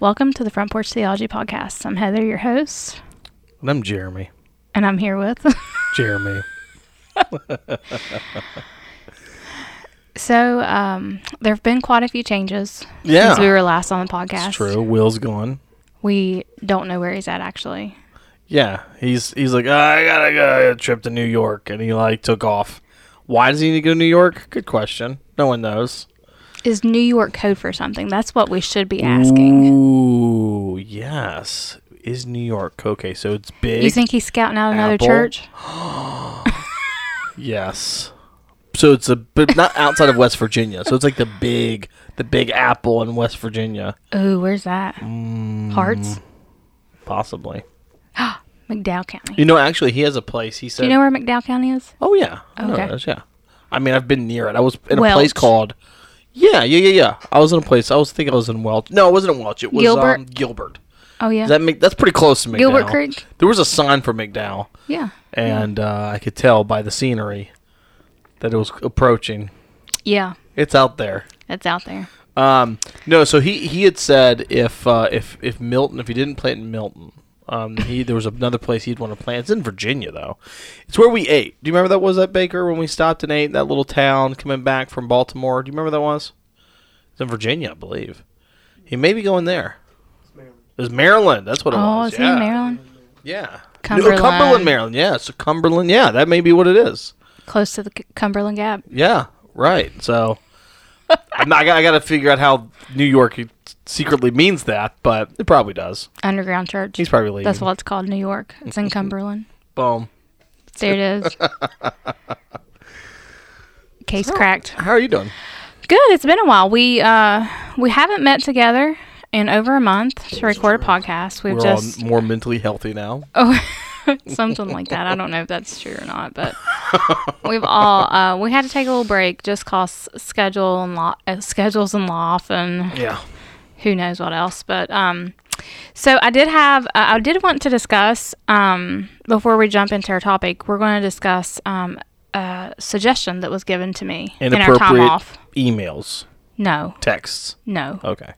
Welcome to the Front Porch Theology Podcast. I'm Heather, your host, And I'm Jeremy. and I'm here with. Jeremy. so, um, there have been quite a few changes Yeah. since we were last on the podcast. It's true. Will's gone. We don't know where he's at actually. Yeah, he's he's like, "Ah, I gotta go a trip to New York, and he like took off. Why does he need to go to New York? Good question. No one knows. Is New York code for something? That's what we should be asking. Ooh, yes. Is New York okay? So it's big. You think he's scouting out another Apple. church? yes. So it's a but not outside of West Virginia. So it's like the big the Big Apple in West Virginia, Ooh, where's that? Mm. Hearts, possibly. McDowell County. You know, actually, he has a place. He said, Do you know where McDowell County is? Oh yeah. I know Okay. yeah. I mean, I've been near it. I was in a Welch. place called. Yeah, yeah, yeah, yeah. I was in a place. I was thinking I was in Welch. No, it wasn't in Welch. It was Gilbert? Um, Gilbert. Oh yeah, Does that make that's pretty close to McDowell. Gilbert Creek. There was a sign for McDowell, Yeah, and uh, I could tell by the scenery that it was approaching. yeah, It's out there. it's out there. Um, no, so he he had said if uh, if if Milton if he didn't plant in Milton, um, he there was another place he'd want to plant. It's in Virginia though. It's where we ate. Do you remember that was at Baker when we stopped and ate in that little town coming back from Baltimore? Do you remember that was? It's in Virginia, I believe. He may be going there. It was Maryland. That's what it Oh, was. is yeah. he in Maryland? Yeah. Cumberland. No, Cumberland, Maryland. Yeah, so Cumberland. Yeah, that may be what it is. Close to the C- Cumberland Gap. Yeah, right. So I'm not, I got to figure out how New York secretly means that, but it probably does. Underground Church. He's probably leaving. That's what it's called, New York. It's in Cumberland. Boom. There it is. Case cracked. How are you doing? Good. It's been a while. We uh we haven't met together in over a month to record a podcast. We've We're just more mentally healthy now. oh something like that. I don't know if that's true or not, but we've all uh we had to take a little break just cause schedule and lo- uh, schedules and law and Yeah. Who knows what else. But um, so I did have, uh, I did want to discuss um, before we jump into our topic. We're going to discuss um, a suggestion that was given to me in our time off. emails, No, texts. no, Okay.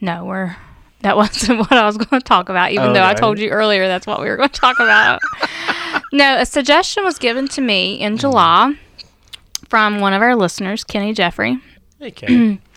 no. We're that wasn't what I was going to talk about. Even though I told you earlier that's what we were going to talk about. no, a suggestion was given to me in July from one of our listeners, Kenny Jeffrey. Hey, Kenny.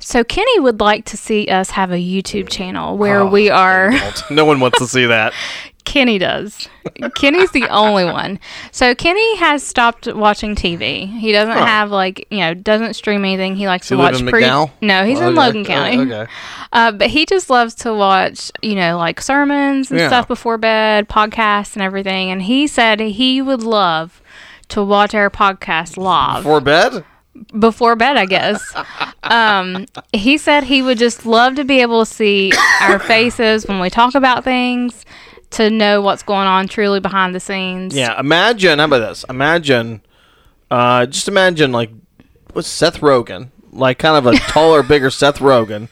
So Kenny would like to see us have a YouTube channel where Oh, we are. no one wants to see that. Kenny does. Kenny's the only one. So Kenny has stopped watching TV. He doesn't Huh. have like you know doesn't stream anything. He likes Does to watch pre. McDowell? No, he's in Okay. Logan Uh, County. okay. Uh, but he just loves to watch you know like sermons and Yeah. stuff before bed, podcasts and everything. And he said he would love to watch our podcast live Before bed? Before bed, I guess. um, he said he would just love to be able to see our faces when we talk about things, to know what's going on truly behind the scenes. Yeah. Imagine, how about this? Imagine, uh, just imagine, like, what's Seth Rogen? Like, kind of a taller, bigger Seth Rogen.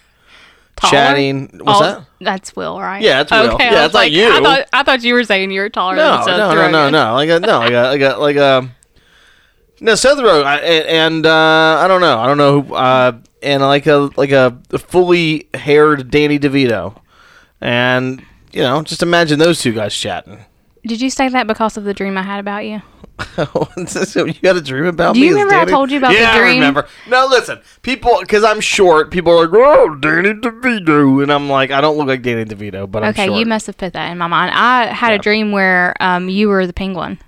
Taller? Chatting. What's Oh, that? That's Will, right? Yeah, that's Will. Okay, Yeah, it's not like, you. I thought, I thought you were saying you were taller No, than Seth no, no, no, no. Like a no, like a like a like a no Seth Rogen I, and, and uh, I don't know, I don't know, who, uh, and like a like a fully haired Danny DeVito, and you know, just imagine those two guys chatting. Did you say that because of the dream I had about you? you got a dream about Do me? you as remember I told you about the yeah, I remember. No, listen, people, because I'm short. People are like, "Oh, Danny DeVito," and I'm like, I don't look like Danny DeVito, but I'm okay, you must have put that in my mind. I had Yeah. a dream where um, you were the penguin,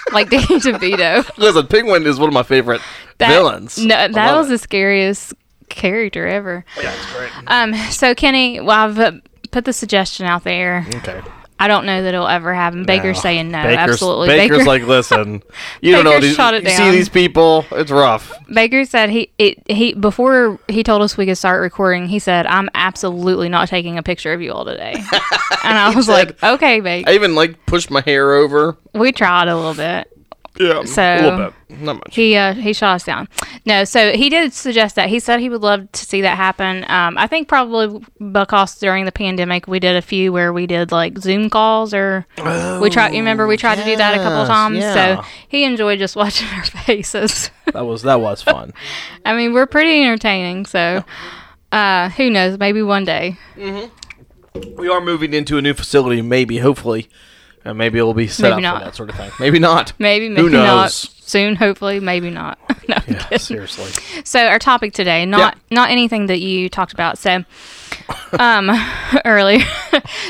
like Danny DeVito. Listen, Penguin is one of my favorite That, villains. No, that was it. the scariest character ever. yeah, it's great. Um, so Kenny, well, I've uh, put the suggestion out there. Okay. I don't know that it'll ever happen. Baker's No. saying no, Baker's, absolutely. Baker's Baker, like, listen, you don't know these. shot it you see these people? It's rough. Baker said he it, he before he told us we could start recording. He said, "I'm absolutely not taking a picture of you all today." and I was like, "Okay, Baker." I even like pushed my hair over. We tried a little bit. Yeah, So- a little bit, not much. He uh, he shot us down. No, so he did suggest that. He said he would love to see that happen. Um, I think probably because during the pandemic we did a few where we did like Zoom calls or we tried. You remember we tried to do that a couple times. yeah. So he enjoyed just watching our faces. that was that was fun. I mean, we're pretty entertaining. So uh, who knows? Maybe one day. We are moving into a new facility, maybe, hopefully. And maybe it'll be set Maybe up not. for that sort of thing. Maybe not. Maybe, Who maybe not. Soon, hopefully, maybe not. no, I'm Yeah, kidding. seriously. So our topic today, not not anything that you talked about. So, um, earlier,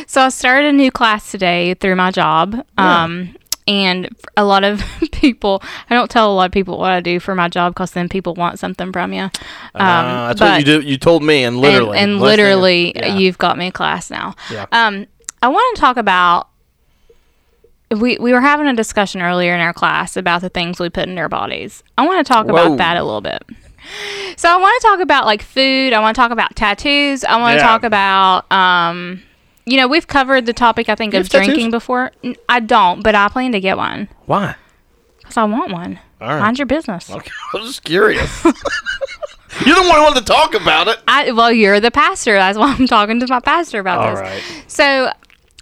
so I started a new class today through my job. Um, and a lot of people, I don't tell a lot of people what I do for my job because then people want something from you. Um, Uh, that's what you do. You told me, and and- literally, and, listening- literally, yeah. you've got me a class now. Yeah. Um, I want to talk about. We, we were having a discussion earlier in our class about the things we put in our bodies. I want to talk Whoa. about that a little bit. So I want to talk about like food. I want to talk about tattoos. I want to Yeah. talk about um, you know, we've covered the topic I think You of have tattoos? drinking before. I don't, but I plan to get one Why? because I want one. All right. Mind your business. Okay, I was just curious. You're the one who wanted to talk about it. I, well, you're the pastor. That's why I'm talking to my pastor about All this. right. So,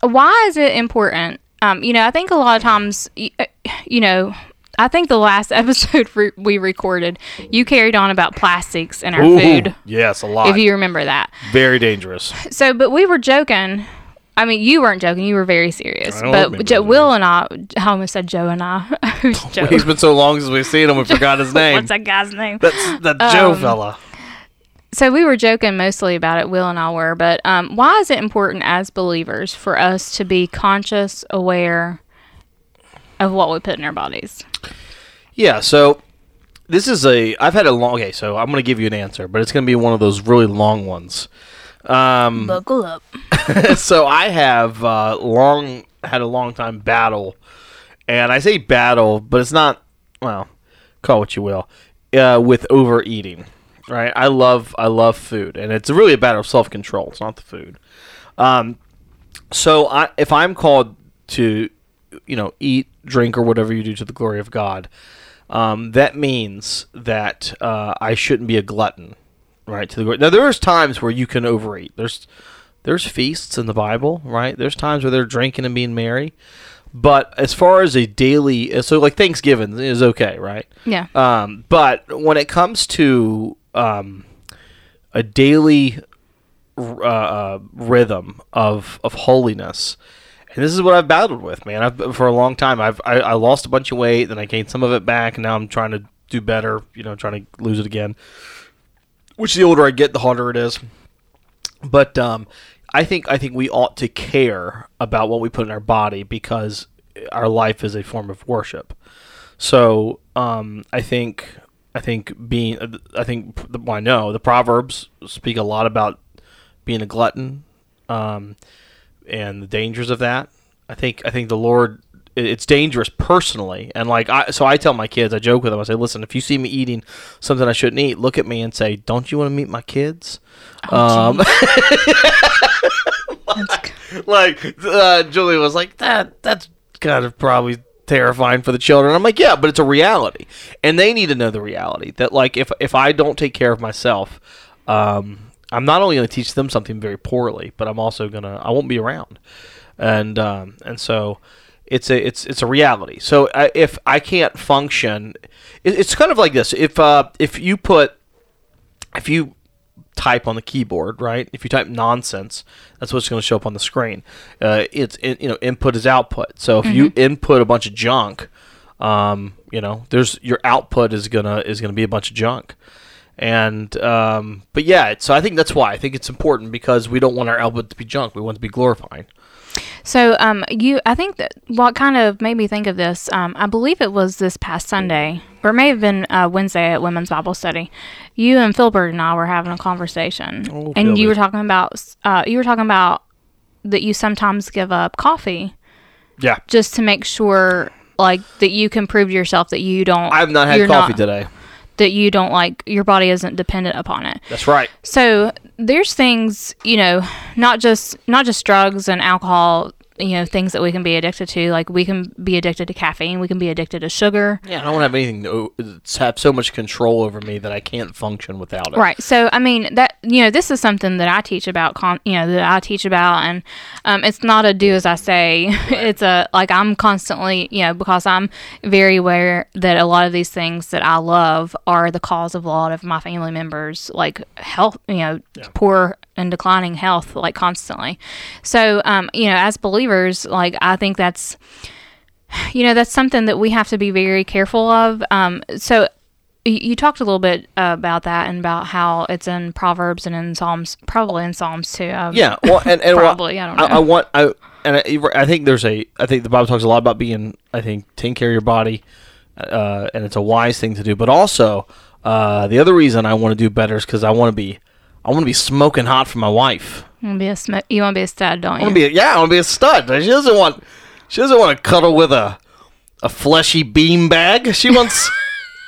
why is it important? Um, you know, I think a lot of times, y- uh, you know, I think the last episode re- we recorded, you carried on about plastics in our Ooh, food. Yes, a lot. If you remember that. Very dangerous. So, but we were joking. I mean, you weren't joking. You were very serious. I don't But remember jo- Will and I, I almost said Joe and I. Who's Joe? It's been so long since we've seen him, we forgot his name. What's that guy's name? That's that Joe Um, fella. So we were joking mostly about it. Will and I were, but um, why is it important as believers for us to be conscious, aware of what we put in our bodies? Yeah, so this is a. I've had a long. Okay, so I'm going to give you an answer, but it's going to be one of those really long ones. Um, Buckle up. so I have uh, long had a long time battle, and I say battle, but it's not. Well, call it what you will, uh, with overeating. Right, I love I love food, and it's really a battle of self control. It's not the food. Um, so I, if I'm called to, you know, eat, drink, or whatever you do to the glory of God, um, that means that uh, I shouldn't be a glutton, right? To the glory. Now there's times where you can overeat. There's there's feasts in the Bible, right? There's times where they're drinking and being merry. But as far as a daily, so like Thanksgiving is okay, right? Yeah. Um, but when it comes to um, a daily uh, uh, rhythm of of holiness, and this is what I've battled with, man. I've for a long time. I've I, I lost a bunch of weight, then I gained some of it back, and now I'm trying to do better. You know, trying to lose it again. Which the older I get, the harder it is. But um, I think I think we ought to care about what we put in our body because our life is a form of worship. So um, I think I think being I think well, I know the proverbs speak a lot about being a glutton um, and the dangers of that. I think I think the Lord it's dangerous personally. And like I so I tell my kids I joke with them. I say listen if you see me eating something I shouldn't eat look at me and say don't you want to meet my kids um, like uh, Julie was like that that's kind of probably terrifying for the children. I'm like yeah but it's a reality. And they need to know the reality that like if if I don't take care of myself um, I'm not only going to teach them something very poorly but I'm also to I won't be around. And um, and so it's a it's it's a reality. So I, if I can't function it, it's kind of like this. If uh, if you put if you type on the keyboard, right? If you type nonsense, that's what's going to show up on the screen. Uh, it's in, you know input is output. So if you input a bunch of junk, um, you know, there's your output is gonna is gonna be a bunch of junk. And um, but yeah, so I think that's why I think it's important because we don't want our output to be junk. We want it to be glorifying. So, um, you, I think that what kind of made me think of this, um, I believe it was this past Sunday, or it may have been uh, Wednesday at Women's Bible Study. You and Philbert and I were having a conversation, Oh, and you were talking about, uh, you were talking about that you sometimes give up coffee Yeah, just to make sure, like, that you can prove to yourself that you don't. I have not had coffee not- today. That you don't like your body isn't dependent upon it. That's right. So there's things, you know, not just not just drugs and alcohol you know things that we can be addicted to. Like we can be addicted to caffeine, we can be addicted to sugar. Yeah, I don't want to have anything to have so much control over me that I can't function without it. Right. So, I mean, that, you know, this is something that I teach about, con- you know, that I teach about. And um, it's not a do as I say. it's a, like, I'm constantly, you know, because I'm very aware that a lot of these things that I love are the cause of a lot of my family members, like health, you know, poor and declining health, like constantly. So, um, you know, as believers, like, I think that's, you know that's something that we have to be very careful of um, so y- you talked a little bit uh, about that and about how it's in proverbs and in psalms probably in psalms too um, Yeah, well, and, and well, Probably, I don't I. I want I and I, I think there's a I think the Bible talks a lot about being I think taking care of your body, uh, and it's a wise thing to do. But also, uh, the other reason I want to do better is because I want to be I want to be smoking hot for my wife. you want to be a sm- you want to be a stud don't I you be yeah I want to be a stud. She doesn't want she doesn't want to cuddle with a a fleshy bean bag. She wants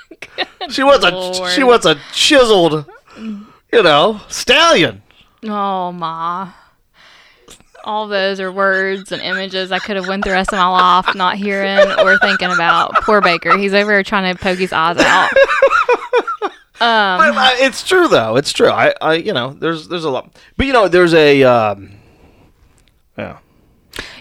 she wants a Lord. she wants a chiseled you know stallion. oh ma all those are words and images I could have went the rest of my life not hearing or thinking about. Poor Baker, he's over here trying to poke his eyes out. But, uh, it's true though. It's true. I, I, you know, there's, there's a lot. But you know, there's a, um, yeah.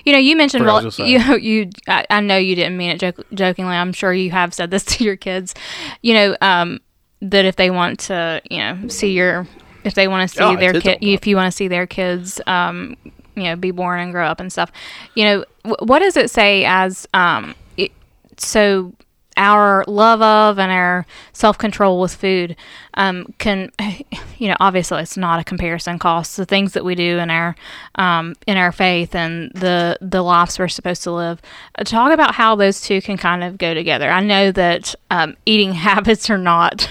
You know, you mentioned Forgot well, was gonna you you I, I know you didn't mean it joke, jokingly. I'm sure you have said this to your kids. You know, um, that if they want to, you know, see your if they want to see Oh, their did kid, if you want to see their kids, um, you know, be born and grow up and stuff. You know, wh- what does it say as um, it, so our love of and our self control with food um, can, you know, obviously it's not a comparison cost. The things that we do in our um, in our faith and the the lives we're supposed to live. Uh, Talk about how those two can kind of go together. I know that um, eating habits are not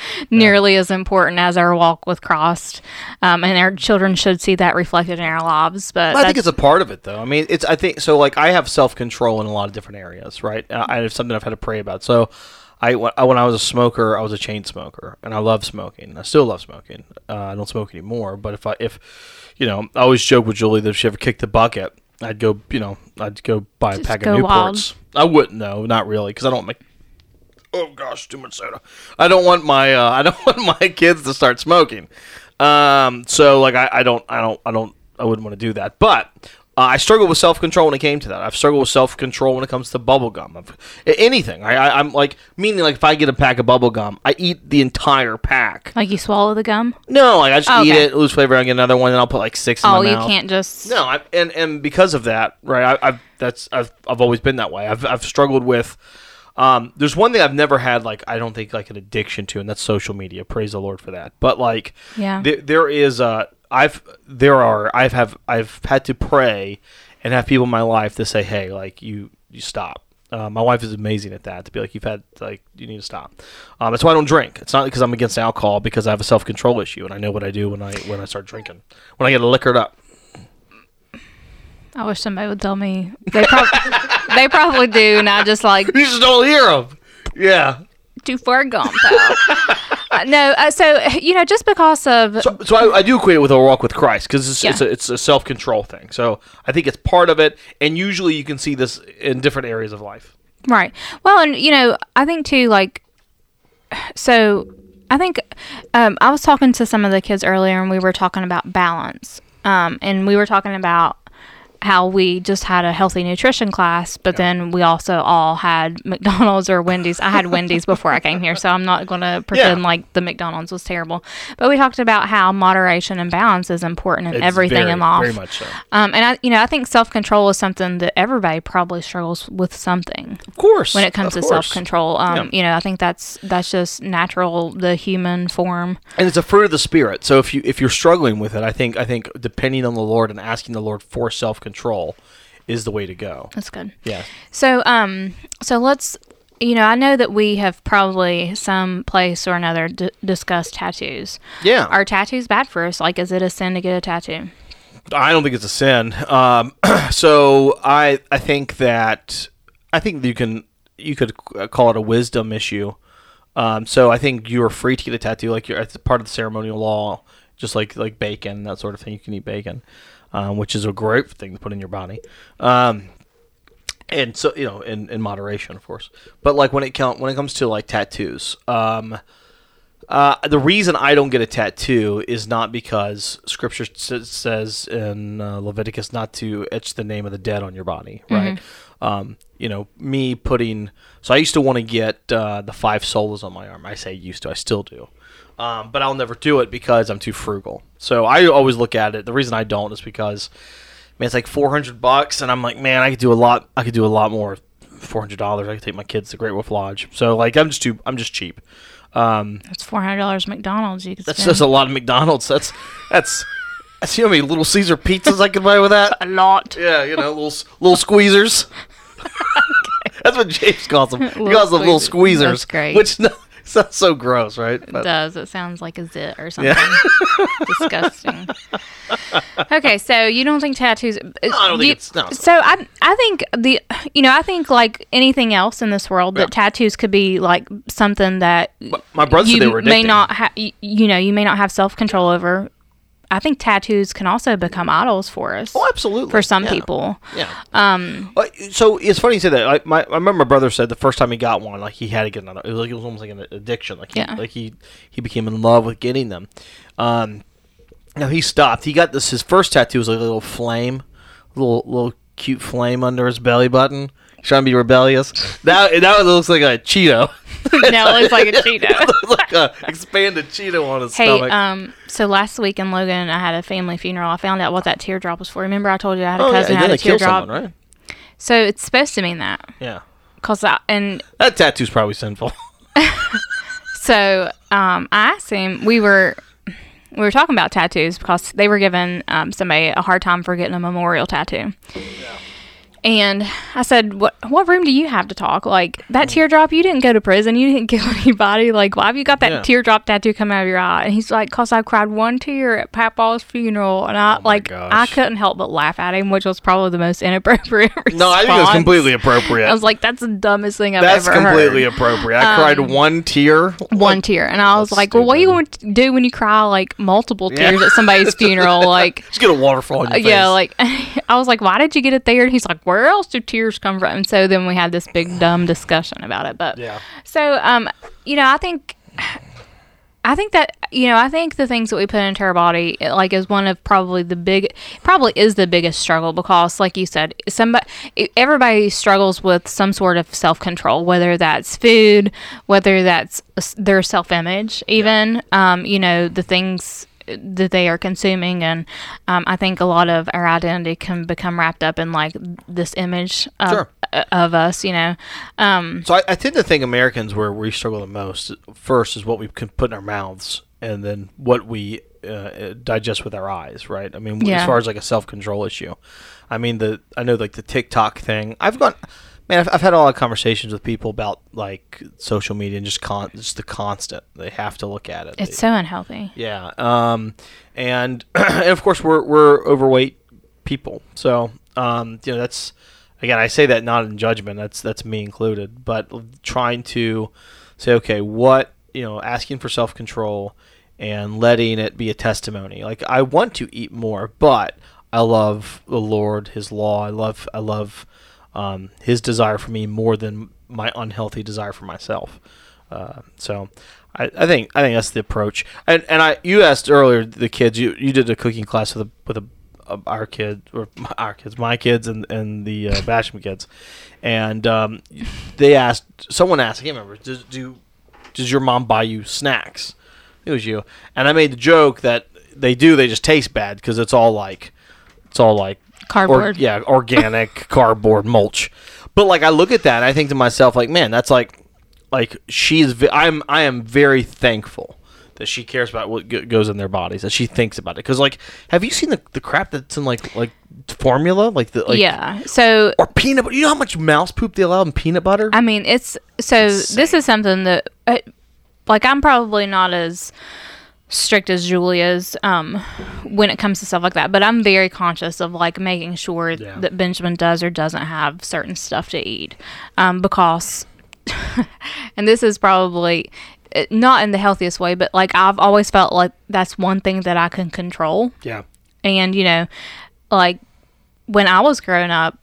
nearly as important as our walk with Christ, um, and our children should see that reflected in our lives. But I think it's a part of it though. I mean, it's, I think, so like I have self control in a lot of different areas, right? Uh, I have something I've had to pray about. So I, when I- was a smoker, I was a chain smoker and I love smoking. I still love smoking. Uh, I don't smoke anymore, but if I, if, you know, I always joke with Julie that if she ever kicked the bucket, I'd go, you know, I'd go buy a Just pack of wild. Newports. I wouldn't, no, not really, because I don't make oh gosh, too much soda. I don't want my uh, I don't want my kids to start smoking. Um, so like I, I don't I don't I don't I wouldn't want to do that. But uh, I struggle with self control when it came to that. I've struggled with self control when it comes to bubble gum. I've, anything. I, I I'm like meaning like if I get a pack of bubble gum, I eat the entire pack. like you swallow the gum. No, like I just Oh, eat okay. it, lose flavor, I get another one, and I'll put like six in Oh, my you mouth. can't just. No, I, and and because of that, right? I, I've that's I've I've always been that way. I've I've struggled with. Um, there's one thing I've never had like I don't think like an addiction to, and that's social media. Praise the Lord for that. But like, Yeah. there, there is uh I've there are I've have I've had to pray and have people in my life to say, hey, like you you stop. Uh, my wife is amazing at that to be like you've had like you need to stop. Um, that's why I don't drink. It's not because I'm against alcohol because I have a self control issue and I know what I do when I when I start drinking when I get liquored up. I wish somebody would tell me. They, prob- they probably do, and I just like You just don't hear them. Yeah. too far gone, pal. uh, no, uh, so you know, just because of So, so I, I do equate it with a walk with Christ because it's, Yeah. it's a, it's a self control thing. So I think it's part of it, and usually you can see this in different areas of life. right. Well, and you know, I think too, like, so I think um, I was talking to some of the kids earlier, and we were talking about balance, um, and we were talking about how we just had a healthy nutrition class, but then we also all had McDonald's or Wendy's. I had Wendy's before I came here, so I'm not going to pretend Yeah. like the McDonald's was terrible. But we talked about how moderation and balance is important in It's everything very, in life. Very much so. Um, and I, you know, I think self control is something that everybody probably struggles with something Of course. when it comes to self control. Um, Yeah. you know, I think that's that's just natural, the human form. and it's a fruit of the spirit. So if you if you're struggling with it, I think I think depending on the Lord and asking the Lord for self control is the way to go. That's good. Yeah. So, um, so let's, you know, I know that we have probably some place or another d- discussed tattoos. Yeah. Are tattoos bad for us? Like, is it a sin to get a tattoo? I don't think it's a sin. Um, so I I think that I think you can you could uh, call it a wisdom issue. Um, so I think you are free to get a tattoo, like you're it's part of the ceremonial law, just like like bacon that sort of thing. You can eat bacon. Um, which is a great thing to put in your body. Um, and so you know, in, in moderation, of course. But like when it count when it comes to like tattoos, um, uh, the reason I don't get a tattoo is not because Scripture s- says in uh, Leviticus not to etch the name of the dead on your body, right? Um, you know, me putting. So I used to want to get uh, the five solas on my arm. I say used to, I still do. Um, but I'll never do it because I'm too frugal. So I always look at it. The reason I don't is because, man, it's like 400 bucks, and I'm like, man, I could do a lot. I could do a lot more. Four hundred dollars. I could take my kids to Great Wolf Lodge. So like, I'm just too. I'm just cheap. Um, That's four hundred dollars McDonald's. You could that's spend just a lot of McDonald's. That's that's that's you know how many little Caesar pizzas I could buy with that. a lot. Yeah, you know, little little squeezers. That's what James calls them. He Little calls them little squeezers. squeezers. That's great. Which no, sounds so gross, right? It But- does. It sounds like a zit or something. Disgusting. Okay, so you don't think tattoos? Uh, no, I don't think it's- no, so I, I think the, you know, I think like anything else in this world, Yeah. that tattoos could be like something that my brother you said they were may not have. You know, you may not have self control over. I think tattoos can also become idols for us. Oh, absolutely. For some Yeah. people, Yeah. Um. So it's funny you say that. I, my, I remember my brother said the first time he got one, like he had to get another. It was like it was almost like an addiction. Like he, Yeah. like he he became in love with getting them. Um. Now he stopped. He got this. His first tattoo was like a little flame, little little cute flame under his belly button. He's trying to be rebellious. Now now it looks like a Cheeto. now it looks like a Cheeto. like a expanded Cheeto on his Hey, stomach. um, so last week in Logan, I had a family funeral. I found out what that teardrop was for. Remember, I told you I had a oh cousin then had a teardrop. someone, right? So it's supposed to mean that, Yeah. cause I, and That tattoo's probably sinful. so um, I asked him. We were we were talking about tattoos because they were giving um, somebody a hard time for getting a memorial tattoo. And I said, "What what room do you have to talk? Like that mm. teardrop, you didn't go to prison, you didn't kill anybody. Like why have you got that Yeah. teardrop tattoo coming out of your eye?" And he's like, "Cause I cried one tear at Papa's funeral." And I oh like I Oh couldn't help but laugh at him, which was probably the most inappropriate. no, I think it's response. completely appropriate. I was like, "That's the dumbest thing I've That's ever heard." That's completely appropriate. I um, cried one tear. one tear, and I was like, "Well, what are you stupid. going to do when you cry like multiple Yeah. tears at somebody's funeral?" Like, Just get a waterfall your face. yeah, like I was like, "Why did you get it there?" And he's like, "Where else do tears come from?" And so then we had this big dumb discussion about it. But Yeah. so um, you know, I think. I think that you know, I think the things that we put into our body, it, like, is one of probably the big, probably is the biggest struggle because, like you said, somebody, everybody struggles with some sort of self control, whether that's food, whether that's their self image, even, um, you know, the things that they are consuming, and um, I think a lot of our identity can become wrapped up in like this image of, Sure. of us, you know. Um, So I, I tend to think Americans where we struggle the most first is what we can put in our mouths, and then what we uh, digest with our eyes. Right? I mean, Yeah. as far as like a self control issue, I mean the I know like the TikTok thing. I've gone. Man, I've, I've had a lot of conversations with people about like social media and just con just the constant. They have to look at it. it's They- so unhealthy. Yeah. Um, and, and of course we're we're overweight people. So um, you know that's again I say that not in judgment. That's that's me included. But trying to say okay, what you know, asking for self control and letting it be a testimony. Like I want to eat more, but I love the Lord, His law. I love I love um, His desire for me more than my unhealthy desire for myself. Uh, so I, I think I think that's the approach. And and I you asked earlier the kids you, you did a cooking class with a with a, a our kid or my, our kids my kids and and the uh, Basham kids, and um, they asked someone asked I can't remember does do does your mom buy you snacks? It was you, and I made the joke that they do they just taste bad because it's all like it's all like Cardboard. Or, yeah, organic cardboard mulch. But like I look at that, and I think to myself, like, man, that's like, like she's. I'm. I am very thankful that she cares about what go- goes in their bodies, that she thinks about it. Because like, have you seen the, the crap that's in like like formula, like the like yeah. So or peanut butter? You know how much mouse poop they allow in peanut butter? I mean, it's so this is something that, uh, like, I'm probably not as strict as Julia's um, when it comes to stuff like that, but I'm very conscious of like making sure Yeah. that Benjamin does or doesn't have certain stuff to eat um, because, and this is probably uh, not in the healthiest way, but like I've always felt like that's one thing that I can control yeah. and you know like when I was growing up,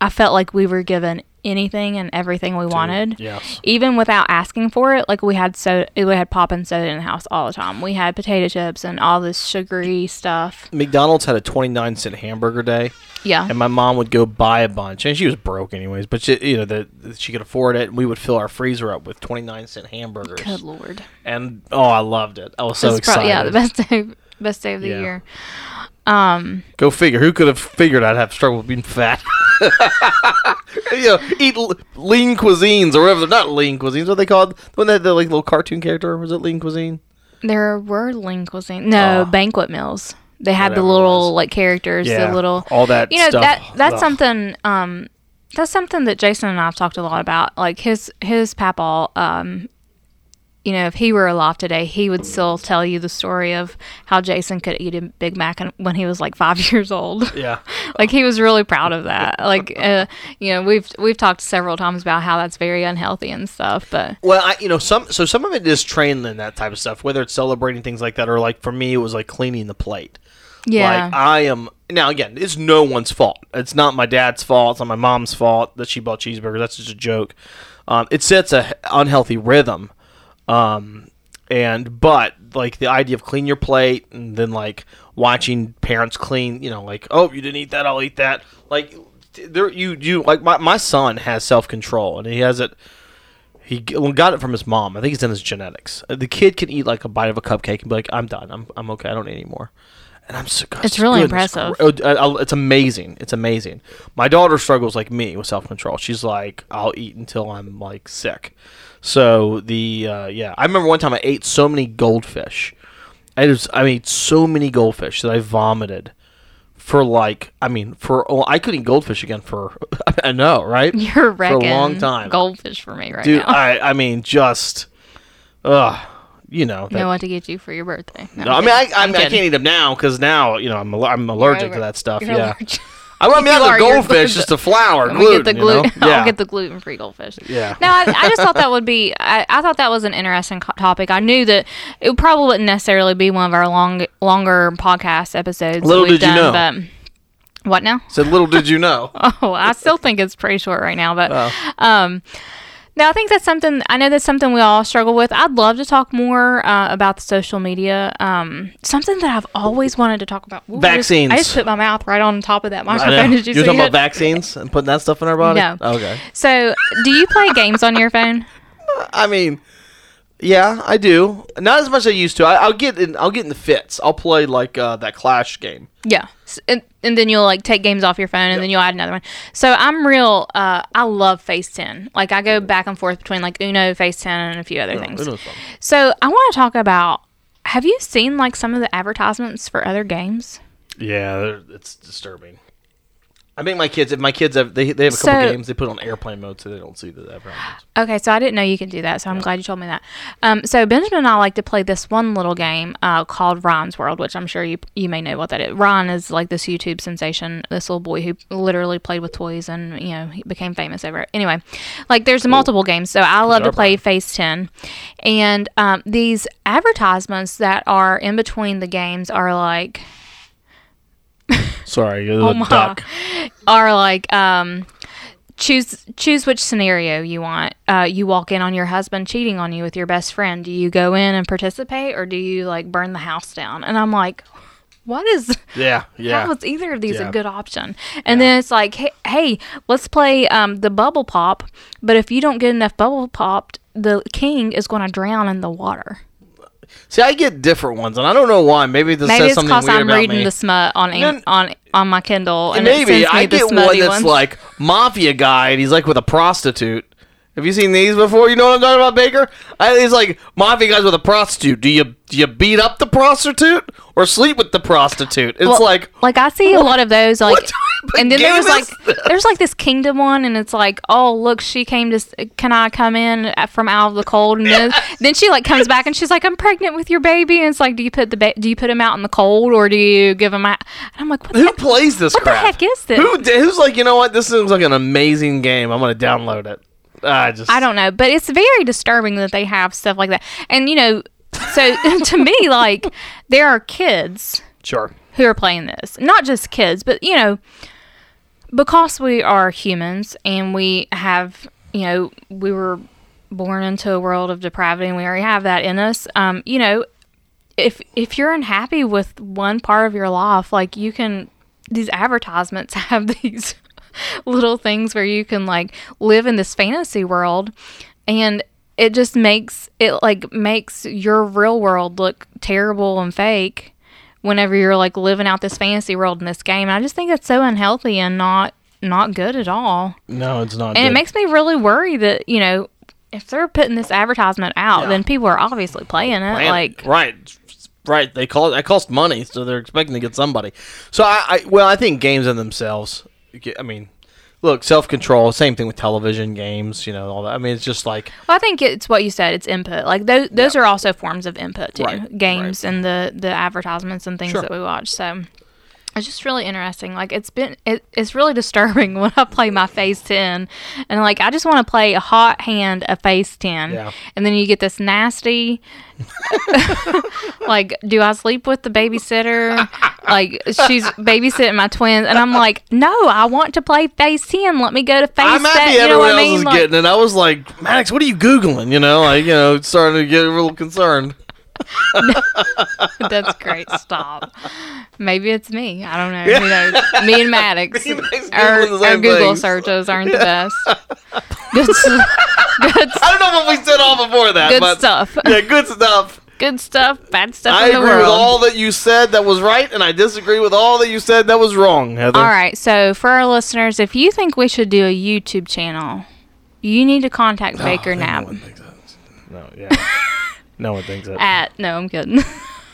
I felt like we were given anything and everything we wanted. yes. Even without asking for it, like we had so we had pop and soda in the house all the time. We had potato chips and all this sugary stuff. McDonald's had a 29 cent hamburger day, Yeah. and my mom would go buy a bunch, and she was broke anyways, but she, you know that she could afford it, and we would fill our freezer up with 29 cent hamburgers. Good lord. And oh, I loved it. I was so excited. yeah, the best day best day of the Yeah. year. Um Go figure. Who could have figured I'd have trouble being fat? you know, eat l- lean cuisines or whatever. They're not lean cuisines. What are they called? The one that had the like little cartoon character was it lean cuisine? there were lean cuisine. No, Oh. banquet meals. They had the little like characters, Yeah, the little all that you know stuff. that that's Ugh. something um that's something that Jason and I've talked a lot about. Like his his papaw, um, you know, if he were alive today, he would still tell you the story of how Jason could eat a Big Mac and- when he was like five years old. Yeah. like he was really proud of that. Like, uh, you know, we've we've talked several times about how that's very unhealthy and stuff. But Well, I, you know, some so some of it is trained in that type of stuff, whether it's celebrating things like that or like for me, it was like cleaning the plate. yeah, Like I am now again, it's no one's fault. It's not my dad's fault. It's not my mom's fault that she bought cheeseburgers. That's just a joke. Um, it sets a unhealthy rhythm. Um, and but like the idea of clean your plate and then like watching parents clean, you know, like oh you didn't eat that, I'll eat that. Like there you you like my my son has self control and he has it. He got it from his mom. I think it's in his genetics. Uh, The kid can eat like a bite of a cupcake and be like, "I'm done. I'm, I'm okay. I don't need any more." And I'm so. It's really impressive. oh, it's amazing. It's amazing. My daughter struggles like me with self control. She's like, "I'll eat until I'm like sick." So the uh, yeah, I remember one time I ate so many goldfish. I was I ate so many goldfish that I vomited for like I mean for oh, I couldn't eat goldfish again for I know right you're for a long time. goldfish for me right dude. now. I I mean just, ugh, you know. That, know what to get you for your birthday. No, no, I mean I. I, I can't eat them now because now you know I'm I'm allergic to that stuff. You're Yeah, allergic. I mean You I'm the goldfish, just a flour, me gluten. get the you know? gluten. Yeah. I'll get the gluten-free goldfish. Yeah. No, I, I just thought that would be. I, I thought that was an interesting co- topic. I knew that it probably wouldn't necessarily be one of our long, longer podcast episodes. that Little we've did you done, But what now? Said little did you know. Oh, I still think it's pretty short right now, but Oh. um, no, I think that's something. I know that's something we all struggle with. I'd love to talk more uh, about the social media. Um, something that I've always wanted to talk about. Ooh, I just- Vaccines. I just, put my mouth right on top of that microphone. Did you You're talking it? about vaccines and putting that stuff in our body. No. Okay. So, do you play games on your phone? I mean, yeah, I do. Not as much as I used to. I, I'll get in. I'll get in the fits. I'll play like uh, that Clash game. Yeah. S- And, and then you'll like take games off your phone and then you'll add another one. So I'm real uh I love Phase 10. Like I go back and forth between like Uno, Phase 10 and a few other things. So I want to talk about have you seen like some of the advertisements for other games? Yeah, it's disturbing. I think my kids, if my kids have, they, they have a couple So- games, they put on airplane mode so they don't see the advertisements. Okay, so I didn't know you could do that, so I'm glad you told me that. Um, so Benjamin and I like to play this one little game uh, called Ryan's World, which I'm sure you you may know what that is. Ryan is like this YouTube sensation, this little boy who literally played with toys and you know he became famous over it. Anyway, like there's multiple games, so I love to play Phase Ten, and um, these advertisements that are in between the games are like Sorry, you're Oh the duck. are like um choose choose which scenario you want. Uh, you walk in on your husband cheating on you with your best friend. Do you go in and participate, or do you like burn the house down? And I'm like, what is? Yeah, yeah. How is either of these Yeah. a good option? And then it's like, hey, hey, let's play um, the bubble pop. But if you don't get enough bubble popped, the king is going to drown in the water. See, I get different ones, and I don't know why. Maybe this Maybe says something weird I'm about reading me. the smut on on on my Kindle, and Maybe it sends me I get one that's ones. like mafia guy, and he's like with a prostitute. Have you seen these before? You know what I'm talking about, Baker? I, he's like mafia guys with a prostitute. Do you do you beat up the prostitute or sleep with the prostitute? It's Well, like like I see a lot of those like what type of and then there was like this? there's like this kingdom one and it's like oh look she came to can I come in uh, from out of the cold and then, then she like comes back and she's like I'm pregnant with your baby and it's like do you put the ba- do you put him out in the cold or do you give him out and I'm like what who heck? plays this What the heck is this? Who who's like you know what? This seems like an amazing game. I'm gonna download it. I just I don't know but it's very disturbing that they have stuff like that and you know so to me like there are kids sure. Who are playing this. Not just kids, but you know, because we are humans and we have, you know, we were born into a world of depravity and we already have that in us. Um, you know, if if you're unhappy with one part of your life, like you can these advertisements have these little things where you can like live in this fantasy world and it just makes it like makes your real world look terrible and fake whenever you're like living out this fantasy world in this game. And I just think it's so unhealthy and not not good at all. No, it's not. And good. it makes me really worry that, you know, if they're putting this advertisement out, Yeah. then people are obviously playing it. Man, like right right they call it that costs money so they're expecting to get somebody so I, I well i think games in themselves i mean look self-control same thing with television games you know all that i mean it's just like Well, I think it's what you said. It's input. Like those, those are also forms of input too. Right, Games and the the advertisements and things Sure. that we watch. So it's just really interesting. Like it's been, it, it's really disturbing when I play my Phase Ten, and like I just want to play a hot hand of Phase Ten, Yeah. and then you get this nasty. like, do I sleep with the babysitter? like she's babysitting my twins, and I'm like, no, I want to play Phase Ten. Let me go to Phase i'm happy You know what I mean? is Like, getting it i was like maddox what are you googling you know like you know starting to get a little concerned That's great. Stop. Maybe it's me. I don't know. Who knows? Me and Maddox. Me and Maddox our, Googling our Google things. searches aren't the best. Good, s- good, s- i don't know what we said all before that good but stuff. yeah good stuff Good stuff. Bad stuff i in the agree world. with all that you said that was right and i disagree with all that you said that was wrong heather All right. So for our listeners, if you think we should do a YouTube channel, you need to contact Oh, Baker I think Knapp no one thinks that. no yeah no one thinks that at. No, I'm kidding.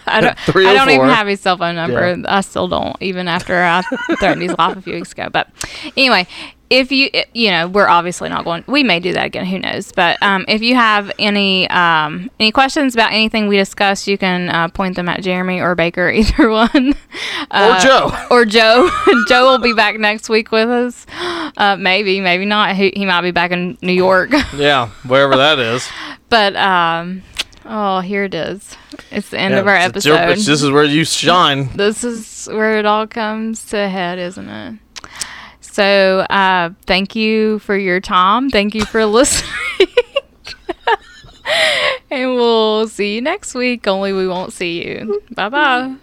I don't. I don't even have his cell phone number. Yeah. I still don't, even after I threatened his life a few weeks ago. But anyway, if you you know, we're obviously not going. We may do that again. Who knows? But um, if you have any um, any questions about anything we discussed, you can uh, point them at Jeremy or Baker, either one. Uh, Joe. Or Joe. Joe will be back next week with us. Uh, maybe, maybe not. He, he might be back in New York. yeah wherever that is but um, oh, here it is. It's the end Yeah, of our it's- it's your- episode. this is where you shine. this is where it all comes to a head, isn't it? So, uh, thank you for your time. Thank you for listening. and we'll see you next week, only we won't see you. Bye bye.